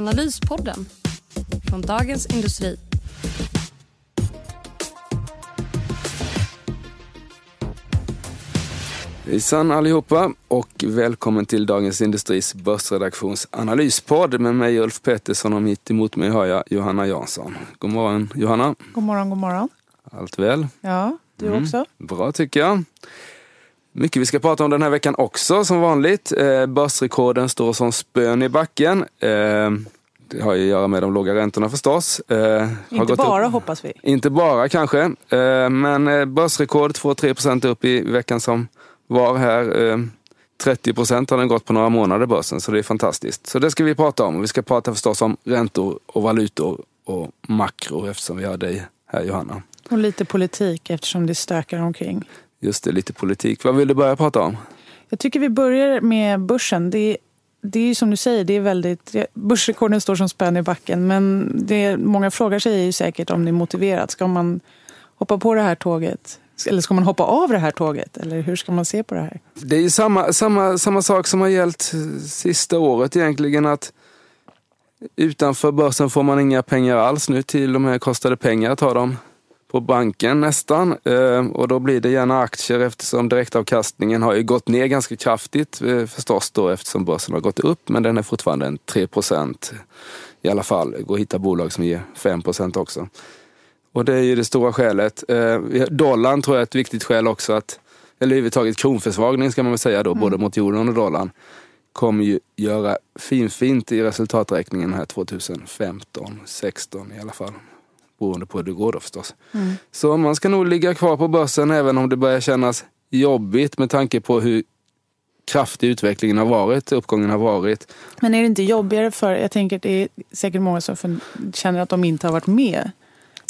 Analyspodden från Dagens Industri. Hejsan allihopa och välkommen till Dagens Industris börsredaktions analyspodd med mig Ulf Pettersson och mitt emot mig har jag Johanna Jansson. God morgon Johanna. God morgon, god morgon. Allt väl? Ja, du mm. också. Bra tycker jag. Mycket vi ska prata om den här veckan också som vanligt. Eh, börsrekorden står som spön i backen. Eh, det har ju att göra med de låga räntorna förstås. Eh, inte bara upp. hoppas vi. Inte bara kanske. Eh, men eh, börsrekord 2-3 procent upp i veckan som var här. 30 procent har den gått på några månader börsen, så det är fantastiskt. Så det ska vi prata om. Vi ska prata förstås om räntor och valutor och makro eftersom vi har dig här Johanna. Och lite politik eftersom det stökar omkring. Just det, lite politik. Vad vill du börja prata om? Jag tycker vi börjar med börsen. Det det är ju som du säger, det är väldigt, börsrekorden står som spön i backen. Men det många frågar sig är ju säkert om det är motiverat. Ska man hoppa på det här tåget? Eller ska man hoppa av det här tåget? Eller hur ska man se på det här? Det är ju samma, samma, samma sak som har gällt sista året egentligen. att Utanför börsen får man inga pengar alls nu. Till de här kostade pengar att de. dem på banken nästan. Eh, och då blir det gärna aktier eftersom direktavkastningen har ju gått ner ganska kraftigt eh, förstås då eftersom börsen har gått upp. Men den är fortfarande en 3 procent i alla fall. Det går att hitta bolag som ger 5 procent också. Och det är ju det stora skälet. Eh, dollarn tror jag är ett viktigt skäl också. att Eller överhuvudtaget kronförsvagning ska man väl säga då, mm. både mot euron och dollarn kommer ju göra finfint i resultaträkningen här 2015, 16 i alla fall beroende på hur det går då förstås. Mm. Så man ska nog ligga kvar på börsen även om det börjar kännas jobbigt med tanke på hur kraftig utvecklingen har varit, uppgången har varit. Men är det inte jobbigare för, jag tänker att det är säkert många som känner att de inte har varit med.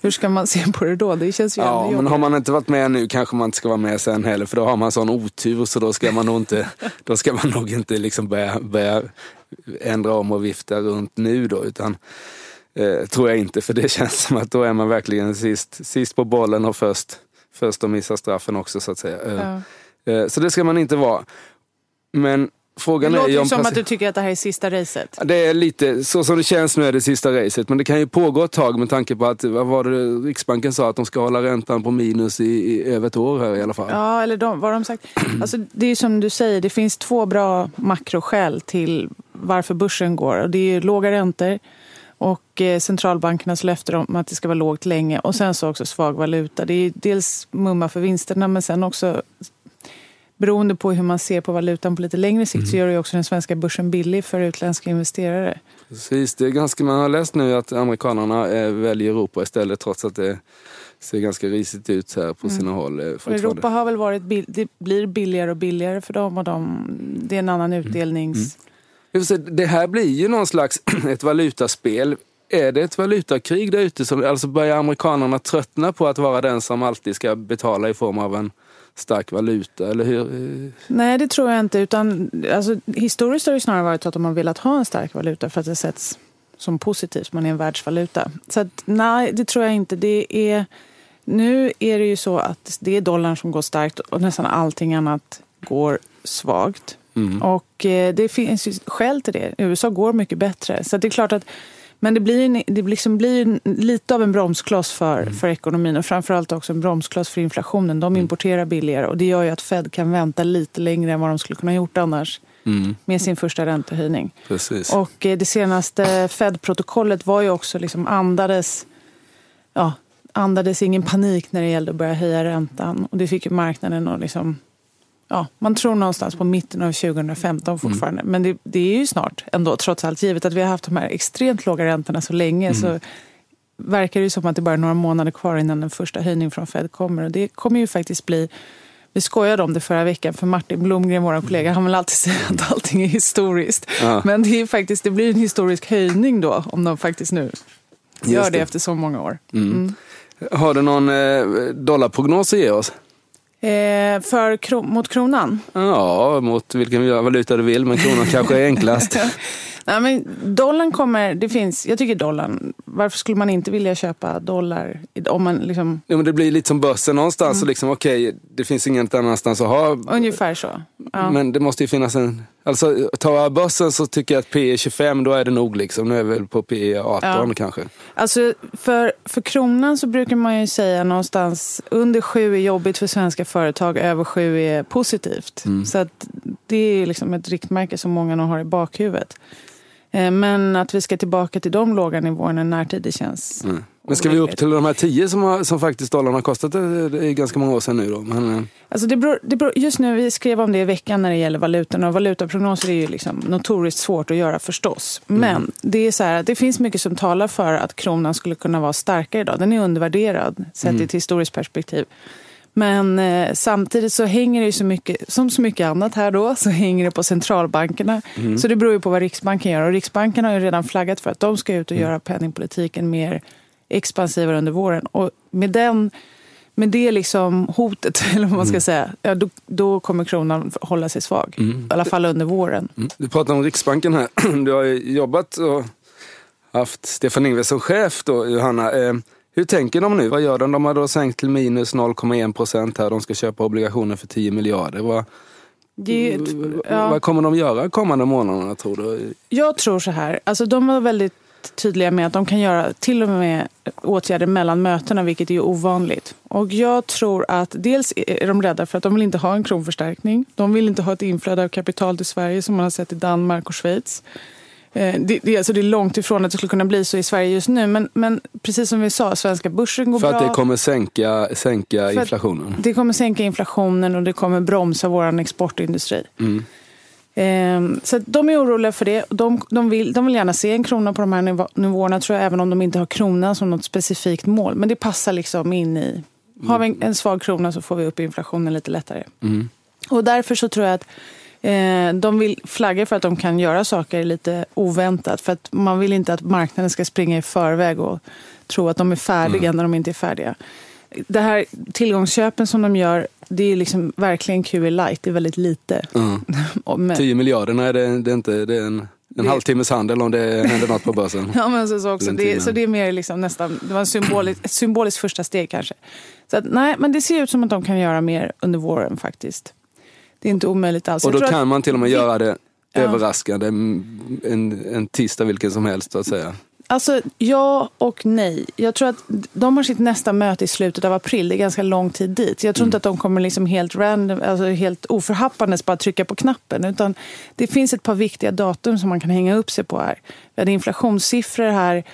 Hur ska man se på det då? Det känns ju Ja, men har man inte varit med nu kanske man inte ska vara med sen heller. För då har man sån otur så då ska man nog inte, då ska man nog inte liksom börja, börja ändra om och vifta runt nu då. Utan Eh, tror jag inte, för det känns som att då är man verkligen sist, sist på bollen och först, först att missa straffen också så att säga. Eh, ja. Eh, så det ska man inte vara. Men frågan det låter är ju som att du tycker att det här är sista racet. Det är lite, så som det känns nu är det sista racet. Men det kan ju pågå ett tag med tanke på att, vad var det Riksbanken sa, att de ska hålla räntan på minus i, i över ett år här i alla fall. Ja, eller de, vad har de sagt? Alltså, det är som du säger, det finns två bra makroskäl till varför börsen går. Och det är låga räntor och eh, centralbankernas löfte om att det ska vara lågt länge och sen så också svag valuta. Det är dels mumma för vinsterna men sen också beroende på hur man ser på valutan på lite längre sikt mm. så gör det också den svenska börsen billig för utländska investerare. Precis, det är ganska, man har läst nu att amerikanerna eh, väljer Europa istället trots att det ser ganska risigt ut här på mm. sina håll. Eh, Europa har väl varit, det blir billigare och billigare för dem och de, det är en annan mm. utdelnings... Mm. Det här blir ju någon slags ett valutaspel. Är det ett valutakrig där ute? Som, alltså börjar amerikanerna tröttna på att vara den som alltid ska betala i form av en stark valuta, eller hur? Nej, det tror jag inte. Utan, alltså, historiskt har det snarare varit så att de har velat ha en stark valuta för att det sätts som positivt, man är en världsvaluta. Så att, nej, det tror jag inte. Det är, nu är det ju så att det är dollarn som går starkt och nästan allting annat går svagt. Mm. Och eh, det finns ju skäl till det. USA går mycket bättre. Så det är klart att men det blir, det liksom blir lite av en bromskloss för, mm. för ekonomin och framförallt också en bromskloss för inflationen. De mm. importerar billigare och det gör ju att Fed kan vänta lite längre än vad de skulle kunna gjort annars mm. med sin första räntehöjning. Precis. Och eh, det senaste Fed-protokollet var ju också liksom andades, ja, andades ingen panik när det gällde att börja höja räntan. Och det fick ju marknaden att liksom ja, man tror någonstans på mitten av 2015 fortfarande. Mm. Men det, det, är ju snart ändå, trots allt. Givet att vi har haft de här extremt låga räntorna så länge mm. så verkar det som att det bara är några månader kvar innan den första höjningen från Fed kommer. Och det kommer ju faktiskt bli Vi skojade om det förra veckan för Martin Blomgren, vår kollega, han vill alltid säga att allting är historiskt. Ja. Men det, är faktiskt, det blir en historisk höjning då om de faktiskt nu gör det. det. efter så många år. Mm. Mm. Har du någon eh, dollarprognos att ge oss? Eh, för kro mot kronan? Ja, mot vilken valuta du vill, men kronan kanske är enklast. Nej, men dollarn kommer, det finns, jag tycker dollarn, varför skulle man inte vilja köpa dollar? Om man liksom... ja, men det blir lite som börsen någonstans, mm. liksom, okej, okay, det finns inget annanstans att ha. Ungefär så. Ja. Men det måste ju finnas en, alltså tar jag börsen så tycker jag att P 25, då är det nog liksom, nu är vi väl på P 18 ja. kanske. Alltså för, för kronan så brukar man ju säga någonstans under sju är jobbigt för svenska företag, över sju är positivt. Mm. Så att det är liksom ett riktmärke som många nog har i bakhuvudet. Eh, men att vi ska tillbaka till de låga nivåerna närtid, det känns... Mm. Men ska vi upp till de här tio som, har, som faktiskt dollarn har kostat det är ganska många år sedan nu då? Men... Eh. Alltså det beror, det beror, just nu, vi skrev om det i veckan när det gäller valutorna och valutaprognoser är ju liksom notoriskt svårt att göra förstås. Mm. Men det är så här, det finns mycket som talar för att kronan skulle kunna vara starkare idag. Den är undervärderad sett mm. i ett historiskt perspektiv. Men eh, samtidigt så hänger det ju så mycket, som så mycket annat här då, så hänger det på centralbankerna. Mm. Så det beror ju på vad Riksbanken gör. Och Riksbanken har ju redan flaggat för att de ska ut och mm. göra penningpolitiken mer expansivare under våren. Och med, den, med det liksom hotet, eller vad man ska mm. säga, ja, då, då, kommer kronan hålla sig svag. Mm. I alla fall under våren. Mm. Du pratar om Riksbanken här. Du har jobbat och haft Stefan Ingves som chef då, Johanna. Eh, hur tänker de nu? Vad gör de? De har då sänkt till minus 0,1 procent här. De ska köpa obligationer för 10 miljarder. Vad, det, ja. vad kommer de göra kommande månaderna tror du? Jag tror så här. Alltså, de var väldigt tydliga med att de kan göra till och med åtgärder mellan mötena, vilket är ovanligt. Och jag tror att dels är de rädda för att de vill inte ha en kronförstärkning. De vill inte ha ett inflöde av kapital till Sverige som man har sett i Danmark och Schweiz. Eh, det, det, alltså det är långt ifrån att det skulle kunna bli så i Sverige just nu. Men, men precis som vi sa, svenska börsen går bra. För att det kommer sänka, sänka inflationen? Det kommer sänka inflationen och det kommer bromsa vår exportindustri. Mm. Ehm, så de är oroliga för det. De, de, vill, de vill gärna se en krona på de här nivåerna, tror jag, även om de inte har kronan som något specifikt mål. Men det passar liksom in i... Har vi en, en svag krona så får vi upp inflationen lite lättare. Mm. Och därför så tror jag att Eh, de vill flagga för att de kan göra saker lite oväntat. För att man vill inte att marknaden ska springa i förväg och tro att de är färdiga mm. när de inte är färdiga. Det här tillgångsköpen som de gör, det är liksom verkligen QE light. Det är väldigt lite. Mm. Men, 10 miljarder, nej det, det är inte, det är en, en det... halvtimmes handel om det händer något på börsen. ja, men så, så, också. Det, så det är mer liksom nästan, det var en symbolisk, ett symboliskt första steg kanske. Så att, nej, men det ser ut som att de kan göra mer under våren faktiskt. Det är inte omöjligt alls. Och då kan man till och med göra det överraskande en, en tisdag vilken som helst så att säga. Alltså ja och nej. Jag tror att de har sitt nästa möte i slutet av april. Det är ganska lång tid dit. Jag tror mm. inte att de kommer liksom helt random, alltså helt oförhappandes bara trycka på knappen. Utan det finns ett par viktiga datum som man kan hänga upp sig på här. Vi hade inflationssiffror här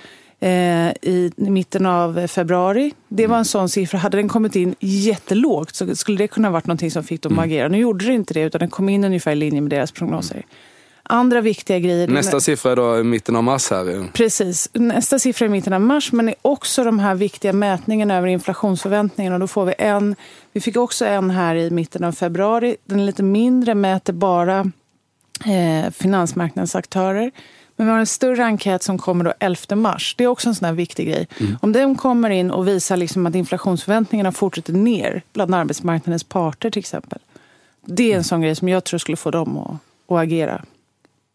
Eh, i mitten av februari. Det var en sån siffra. Hade den kommit in jättelågt så skulle det kunna ha varit något som fick dem att mm. agera. Nu gjorde det inte det utan den kom in ungefär i linje med deras prognoser. Andra viktiga grejer. Nästa siffra är då i mitten av mars här. Precis. Nästa siffra är i mitten av mars men är också de här viktiga mätningarna över inflationsförväntningarna. då får vi en. Vi fick också en här i mitten av februari. Den är lite mindre, mäter bara eh, finansmarknadsaktörer. Men vi har en större enkät som kommer då 11 mars. Det är också en sån här viktig grej. Mm. Om den kommer in och visar liksom att inflationsförväntningarna fortsätter ner bland arbetsmarknadens parter till exempel. Det är en sån grej som jag tror skulle få dem att, att agera.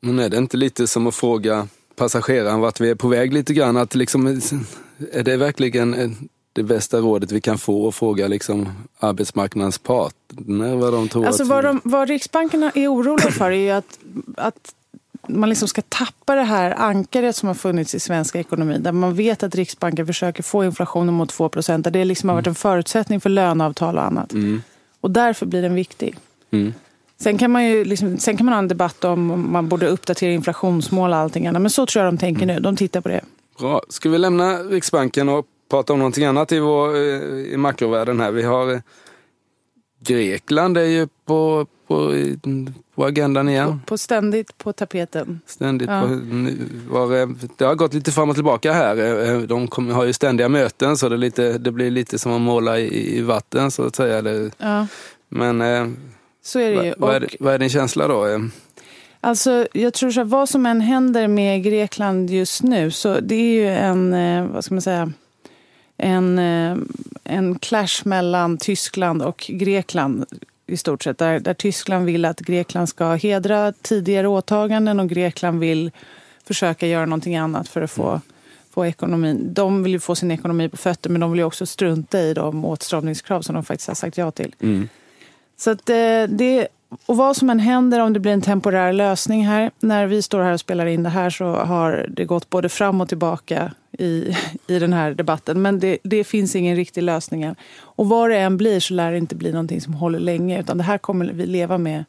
Men är det inte lite som att fråga passageraren vart vi är på väg lite grann? Att liksom, är det verkligen det bästa rådet vi kan få och fråga liksom arbetsmarknadens parter vad de tror alltså att... Vad, de, vad Riksbankerna är oroliga för är ju att, att man liksom ska tappa det här ankaret som har funnits i svensk ekonomi. Där man vet att Riksbanken försöker få inflationen mot 2 procent. Där det liksom har varit en förutsättning för löneavtal och annat. Mm. Och därför blir den viktig. Mm. Sen kan, man ju liksom, sen kan man ha en debatt om man borde uppdatera inflationsmål och allting annat. Men så tror jag de tänker nu. De tittar på det. Bra. Ska vi lämna Riksbanken och prata om någonting annat i, vår, eh, i makrovärlden här? Vi har eh, Grekland är ju på, på, på agendan igen. På, på ständigt på tapeten. Ständigt ja. på, var, det har gått lite fram och tillbaka här. De kom, har ju ständiga möten så det, lite, det blir lite som att måla i, i vatten så att säga. Det, ja. Men eh, Så är det ju. vad, är, vad är din känsla då? Eh, Alltså, jag tror så här, vad som än händer med Grekland just nu så det är ju en, eh, vad ska man säga, en, eh, en clash mellan Tyskland och Grekland i stort sett. Där, där Tyskland vill att Grekland ska hedra tidigare åtaganden och Grekland vill försöka göra någonting annat för att få, få ekonomin. De vill ju få sin ekonomi på fötter men de vill ju också strunta i de åtstramningskrav som de faktiskt har sagt ja till. mm. Så att eh, det, och vad som än händer, om det blir en temporär lösning här. När vi står här och spelar in det här så har det gått både fram och tillbaka i, i den här debatten. Men det, det finns ingen riktig lösning än. Och vad det än blir så lär det inte bli någonting som håller länge. Utan det här kommer vi leva med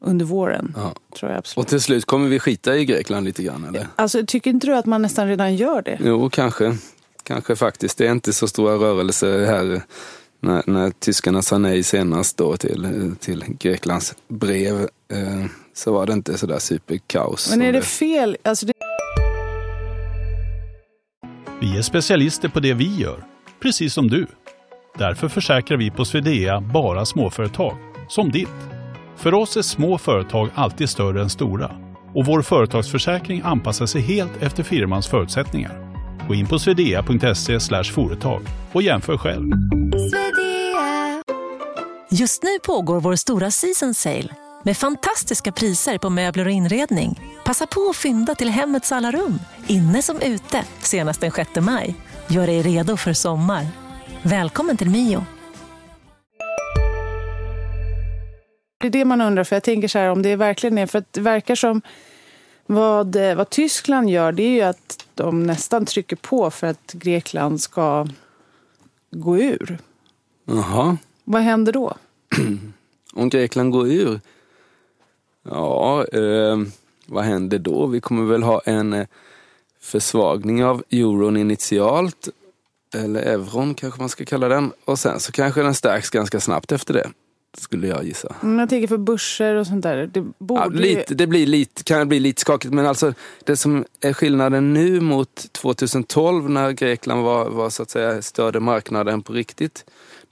under våren. Ja. Tror jag absolut. Och till slut kommer vi skita i Grekland lite grann eller? Alltså, tycker inte du att man nästan redan gör det? Jo, kanske. Kanske faktiskt. Det är inte så stora rörelser här när, när tyskarna sa nej senast då till, till Greklands brev. Eh, så var det inte sådär superkaos. Men är det fel? Alltså, det, Vi är specialister på det vi gör, precis som du. Därför försäkrar vi på Swedea bara småföretag, som ditt. För oss är små företag alltid större än stora och vår företagsförsäkring anpassar sig helt efter firmans förutsättningar. Gå in på swedea.se företag och jämför själv. Just nu pågår vår stora season sale med fantastiska priser på möbler och inredning. Passa på att fynda till hemmets alla rum, inne som ute, senast den 6 maj. Gör dig redo för sommar. Välkommen till Mio. Det är det man undrar, för jag tänker så här om det verkligen är, för att det verkar som vad, eh, vad Tyskland gör, det är ju att de nästan trycker på för att Grekland ska gå ur. Jaha. Vad händer då? Om Grekland går ur? Ja, eh, vad händer då? Vi kommer väl ha en eh, försvagning av euron initialt. Eller euron kanske man ska kalla den. Och sen så kanske den stärks ganska snabbt efter det. Skulle jag gissa. Mm, Jag tänker för börser och sånt där. Det borde Ja, lite, det blir lite, kan bli lite skakigt men alltså det som är skillnaden nu mot 2012 när Grekland var, var så att säga störde marknaden på riktigt.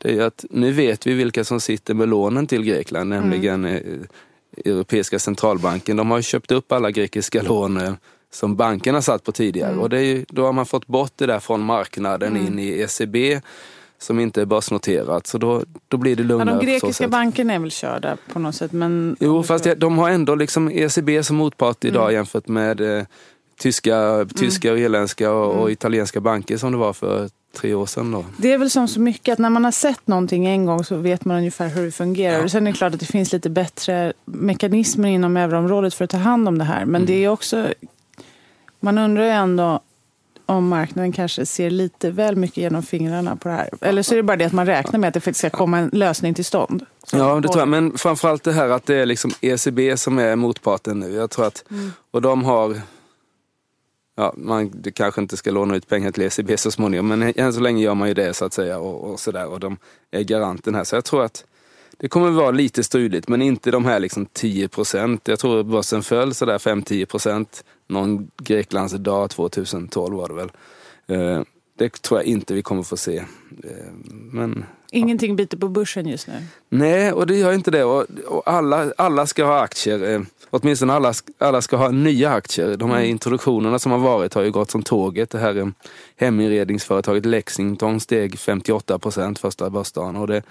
Det är att nu vet vi vilka som sitter med lånen till Grekland, nämligen eh, Europeiska centralbanken. De har köpt upp alla grekiska lån eh, som bankerna satt på tidigare och det är ju, då har man fått bort det där från marknaden in i ECB som inte är börsnoterat. Så då, då blir det ja, lugnare. de på så grekiska bankerna är väl körda på något sätt. Men Jo, fast de har ändå liksom ECB som motpart idag Mm. jämfört med eh, tyska, tyska och irländska och, Mm. och italienska banker som det var för tre år sedan. Då. Det är väl som så mycket att när man har sett någonting en gång så vet man ungefär hur det fungerar. Ja. Och sen är det klart att det finns lite bättre mekanismer inom euroområdet för att ta hand om det här. Men det är också... Man undrar ju ändå om marknaden kanske ser lite väl mycket genom fingrarna på det här. Eller så är det bara det att man räknar med att det faktiskt ska komma en lösning till stånd. Så- Ja, det tror jag. Men framförallt det här att det är liksom ECB som är motparten nu. Jag tror att, och de har, ja, man kanske inte ska låna ut pengar till ECB så småningom, men än så länge gör man ju det så att säga och, och sådär. Och de är garanten här. Så jag tror att det kommer vara lite struligt, men inte de här liksom 10 procent. Jag tror börsen föll sådär 5-10 procent någon Greklands dag 2012 var det väl. Eh, det tror jag inte vi kommer få se. Eh, Men Ingenting biter på börsen just nu. Nej, och det gör inte det. Och, och alla, alla ska ha aktier. Eh, åtminstone alla, alla ska ha nya aktier. De här introduktionerna som har varit har ju gått som tåget. Det här eh, heminredningsföretaget Lexington steg 58 procent första börsdagen. Och det,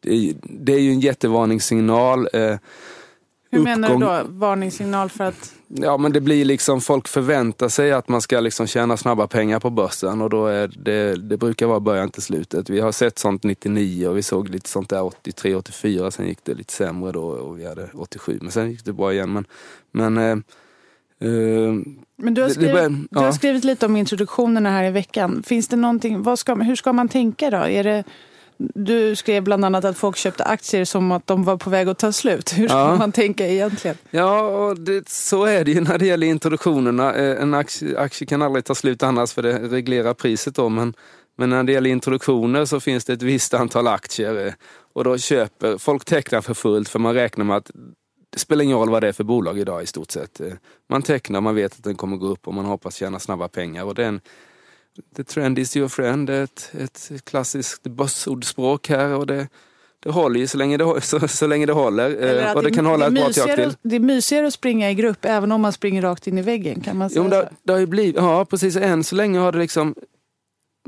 det, är ju- det är ju en jättevarningssignal. Hur menar du då? Varningssignal för att... Ja men det blir liksom, folk förväntar sig att man ska liksom tjäna snabba pengar på börsen och då är det, det brukar vara början till slutet. Vi har sett sånt 99 och vi såg lite sånt där 83, 84, sen gick det lite sämre då och vi hade 87 men sen gick det bra igen. Men, men eh, eh, Men du har, Det- det skrivit, börjar- du har ja. skrivit lite om introduktionerna här i veckan. Finns det någonting, vad ska, hur ska man tänka då? Är det, du skrev bland annat att folk köpte aktier som att de var på väg att ta slut. Hur ska Ja. man tänka egentligen? Ja, och det, så är det ju när det gäller introduktionerna. Eh, En aktie, aktie kan aldrig ta slut annars för det reglerar priset då. Men, men när det gäller introduktioner så finns det ett visst antal aktier. eh, Och då köper, folk tecknar för fullt för man räknar med att det spelar ingen roll vad det är för bolag idag i stort sett. Eh, Man tecknar, man vet att den kommer gå upp och man hoppas tjäna snabba pengar. Och det är en, the trend is your friend, det är ett, ett klassiskt börsordspråk här. Och det, det håller ju så länge det, så, så länge det håller. Eh, och det kan hålla ett bra tag till. Det är mysigare att springa i grupp även om man springer rakt in i väggen. Kan man säga Jo, det, det har ju blivit, ja precis, än så länge har det liksom,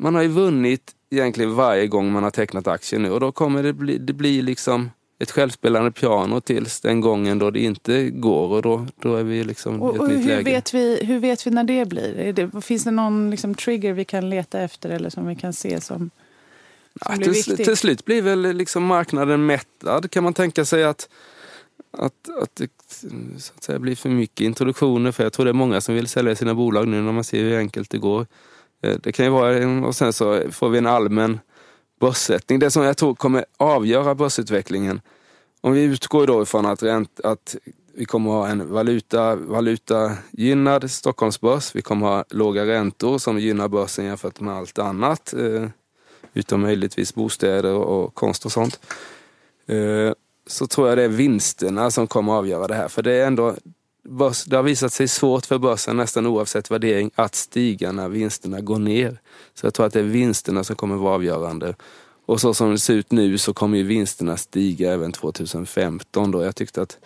man har ju vunnit egentligen varje gång man har tecknat aktier nu och då kommer det bli, det blir liksom ett självspelande piano tills den gången då det inte går och då, då är vi liksom i Och, ett och nytt hur, läge. vet vi, hur vet vi när det blir? Det, finns det någon liksom, trigger vi kan leta efter eller som vi kan se som, som Ja, blir till, viktigt? till slut blir väl liksom marknaden mättad. Kan man tänka sig att, att, att det så att säga, blir för mycket introduktioner? För jag tror det är många som vill sälja sina bolag nu när man ser hur enkelt det går. Eh, Det kan ju vara, och sen så får vi en allmän börssättning. Det som jag tror kommer avgöra börsutvecklingen. Om vi utgår då ifrån att, rent, att vi kommer ha en valuta, valutagynnad Stockholmsbörs. Vi kommer ha låga räntor som gynnar börsen jämfört med allt annat. Eh, utom möjligtvis bostäder och, konst och sånt. Eh, så tror jag det är vinsterna som kommer avgöra det här. För det är ändå, börs, det har visat sig svårt för börsen nästan oavsett värdering att stiga när vinsterna går ner. Så jag tror att det är vinsterna som kommer vara avgörande. Och så som det ser ut nu så kommer ju vinsterna stiga även 2015 då. Jag tyckte att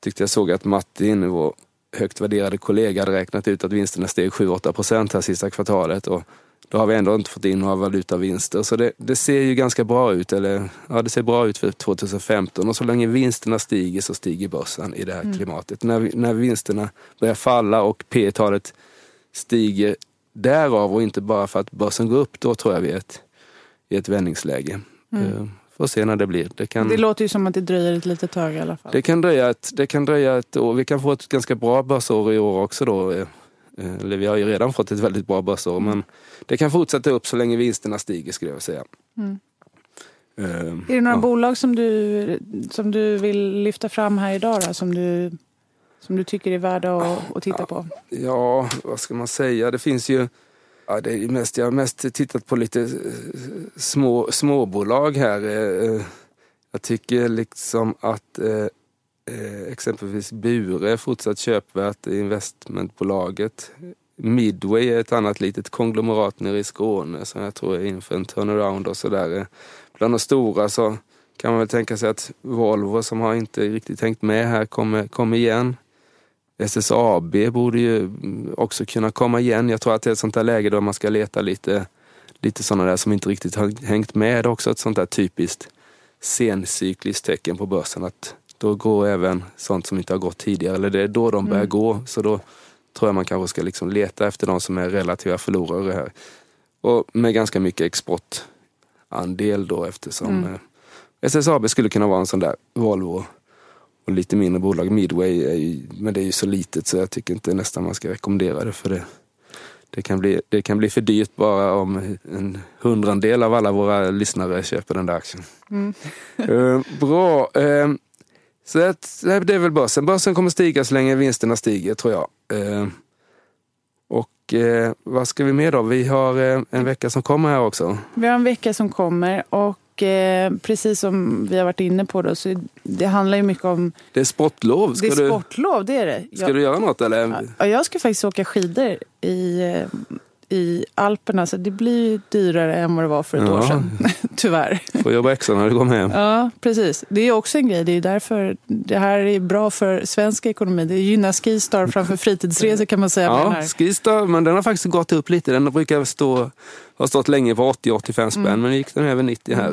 tyckte jag såg att Martin, vår högt värderade kollega, hade räknat ut att vinsterna steg 7-8 procent här sista kvartalet. Och då har vi ändå inte fått in några valutavinster. Så det, det ser ju ganska bra ut. Eller, ja, det ser bra ut för 2015. Och så länge vinsterna stiger så stiger börsen i det här klimatet. När, när vinsterna börjar falla och P talet stiger därav och inte bara för att börsen går upp, då tror jag vi är ett, i ett vändningsläge. Mm. Får se när det blir. Det kan, Det låter ju som att det dröjer ett litet tag i alla fall. det kan dröja ett, det kan dröja ett år. Vi kan få ett ganska bra börsår i år också då. Eh, Eller vi har ju redan fått ett väldigt bra börsår. Men det kan fortsätta upp så länge vinsterna stiger skulle jag säga. Mm. Eh, Är det några ja. bolag som du, som du vill lyfta fram här idag då, som, du, som du tycker är värda att, att titta på? Ja, vad ska man säga? Det finns ju... Ja, det är mest, jag har mest tittat på lite eh, små, småbolag här. Jag tycker liksom att eh, exempelvis Bure är fortsatt köpvärt i investmentbolaget. Midway är ett annat litet konglomerat nere i Skåne som jag tror är inför en turnaround och sådär. Eh, bland de stora så kan man väl tänka sig att Volvo som har inte riktigt hängt med här kommer, kommer igen. SSAB borde ju mm, också kunna komma igen. Jag tror att det är ett sånt där läge då man ska leta lite, lite sådana där som inte riktigt har hängt med. Det är också ett sånt där typiskt sencykliskt tecken på börsen. Att då går även sånt som inte har gått tidigare, eller det är då de börjar gå. Så då tror jag man kanske ska liksom leta efter de som är relativa förlorare här. Och med ganska mycket exportandel då eftersom eh, SSAB skulle kunna vara en sån där Volvo och lite mindre bolag. Midway är ju, men det är ju så litet så jag tycker inte nästan man ska rekommendera det för det. Det kan, bli, det kan bli för dyrt bara om en hundrandel av alla våra lyssnare köper den där aktien. Eh, bra. Så det är väl börsen. Börsen kommer stiga så länge vinsterna stiger tror jag. Eh, och eh, vad ska vi med då? Vi har eh, en vecka som kommer här också. Vi har en vecka som kommer och precis som vi har varit inne på då, så det handlar ju mycket om... Det är sportlov. Ska, det är du, sportlov, det är det. ska Jag- du göra något eller? Ja, jag ska faktiskt åka skidor i, i Alperna, så det blir ju dyrare än vad det var för ett Ja. år sedan. Tyvärr. Får jobba extra när du kommer hem. Ja, precis. Det är också en grej. Det är därför det här är bra för svensk ekonomi. Det gynnar Skistar framför fritidsresor kan man säga. Ja. Skistar, men den har faktiskt gått upp lite. Den brukar stå, har stått länge på 80-85 spänn, men nu gick den över 90 här. Ja,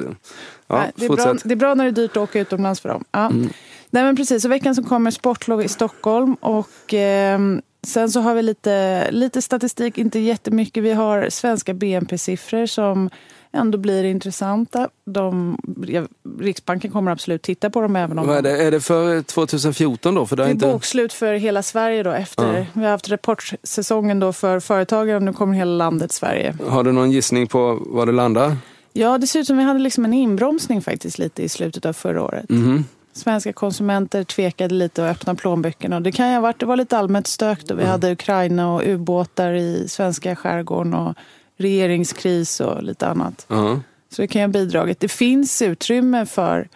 Mm. Nej, det, är bra, det är bra när det är dyrt att åka utomlands för dem. Ja. Nej, men precis. Så veckan som kommer sportlov i Stockholm. Och, ehm, sen så har vi lite, lite statistik, inte jättemycket. Vi har svenska BNP-siffror som ändå blir intressanta. De, ja, Riksbanken kommer absolut titta på dem även om Vad är, det, är det för 2014 då? För det är inte... bokslut för hela Sverige då efter. Ja. Vi har haft rapportsäsongen då för företagen och nu kommer hela landet Sverige. Har du någon gissning på var det landar? Ja, det ser ut som vi hade liksom en inbromsning faktiskt lite i slutet av förra året. Mhm. Svenska konsumenter tvekade lite att öppna plånböckerna. Det kan ju ha varit, det var lite allmänt stök då. Vi hade Ukraina och ubåtar i svenska skärgården och regeringskris och lite annat. Ja. Så det kan ju ha bidragit. Det finns utrymme för,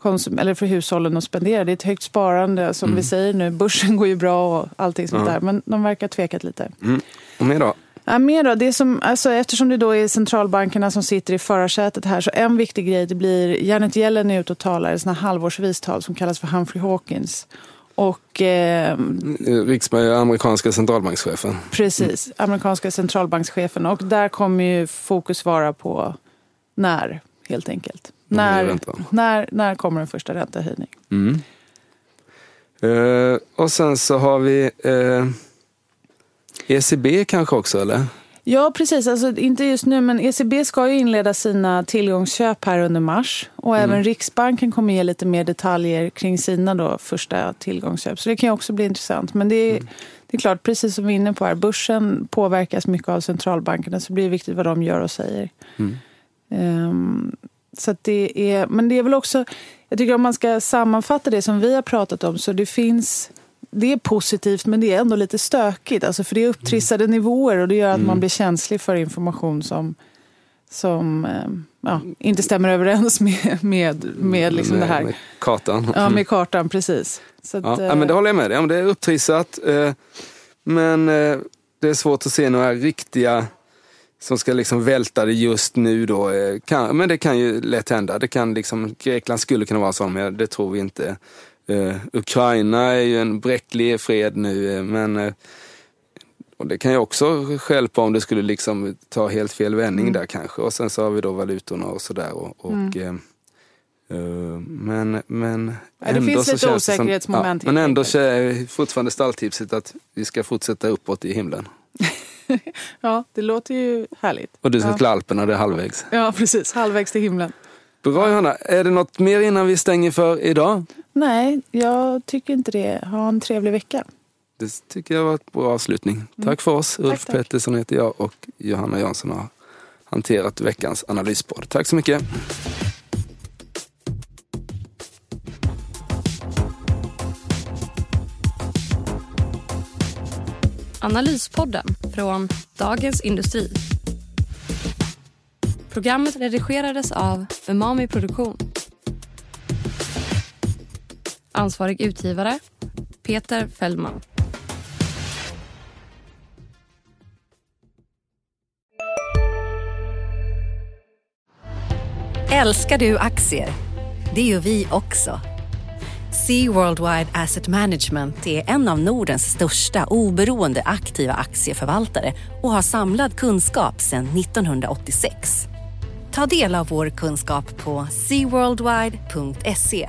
konsum- eller för hushållen att spendera. Det är ett högt sparande. Som vi säger nu, börsen går ju bra och allting sånt Ja. där. Men de verkar ha tvekat lite. Mm. Och mer då? Ja, mer då, det som, alltså, eftersom det då är centralbankerna som sitter i förarsätet här så en viktig grej det blir Janet Yellen är ute och talar i såna halvårsvis tal som kallas för Humphrey Hawkins. Och, eh, Riksbank, amerikanska centralbankschefen. Precis, amerikanska centralbankschefen. Och där kommer ju fokus vara på när, helt enkelt. När, när, när kommer en första räntehöjning? Mm. Uh, och sen så har vi uh, ECB kanske också, eller? Ja, precis. Alltså, inte just nu, men ECB ska ju inleda sina tillgångsköp här under mars. Och mm. även Riksbanken kommer ge lite mer detaljer kring sina då första tillgångsköp. Så det kan ju också bli intressant. Men det är, mm. det är klart, precis som vi är inne på här, börsen påverkas mycket av centralbankerna. Så det blir viktigt vad de gör och säger. Mm. Um, så det är, men det är väl också, jag tycker om man ska sammanfatta det som vi har pratat om, så det finns det är positivt men det är ändå lite stökigt. Alltså för det är upptrissade mm. nivåer och det gör att mm. man blir känslig för information som, som eh, ja, inte stämmer överens med, med, med liksom med, det här. Med kartan. Ja, med kartan, precis. Så att, ja, äh, men det håller jag med dig om. Det är upptrissat. Eh, men eh, det är svårt att se några riktiga som ska liksom välta det just nu då. Eh, kan, men det kan ju lätt hända. Det kan liksom, Grekland skulle kunna vara sån, men det tror vi inte. Uh, Ukraina är ju en bräcklig fred nu, eh, men uh, och det kan ju också skälpa om det skulle liksom ta helt fel vändning mm. där kanske. Och sen så har vi då valutorna och sådär. Och, och mm. uh, men, men ja, det finns lite osäkerhetsmoment. Som, ja, men ändå är fortfarande stalltipset att vi ska fortsätta uppåt i himlen. ja, det låter ju härligt. Och du ska ja. till Alperna, det är halvvägs. Ja, precis. Halvvägs till himlen. Bra Johanna. Är det något mer innan vi stänger för idag? Nej, jag tycker inte det. Ha en trevlig vecka. Det tycker jag var ett bra avslutning. Mm. Tack för oss. Ulf tack, Pettersson heter jag och Johanna Jansson har hanterat veckans analyspodd. Tack så mycket. Analyspodden från Dagens Industri. Programmet redigerades av Umami Produktion. Ansvarig utgivare Peter Fellman. Älskar du aktier? Det gör vi också. Sea Worldwide Asset Management är en av Nordens största oberoende aktiva aktieförvaltare och har samlad kunskap sedan 1986. Ta del av vår kunskap på seaworldwide.se.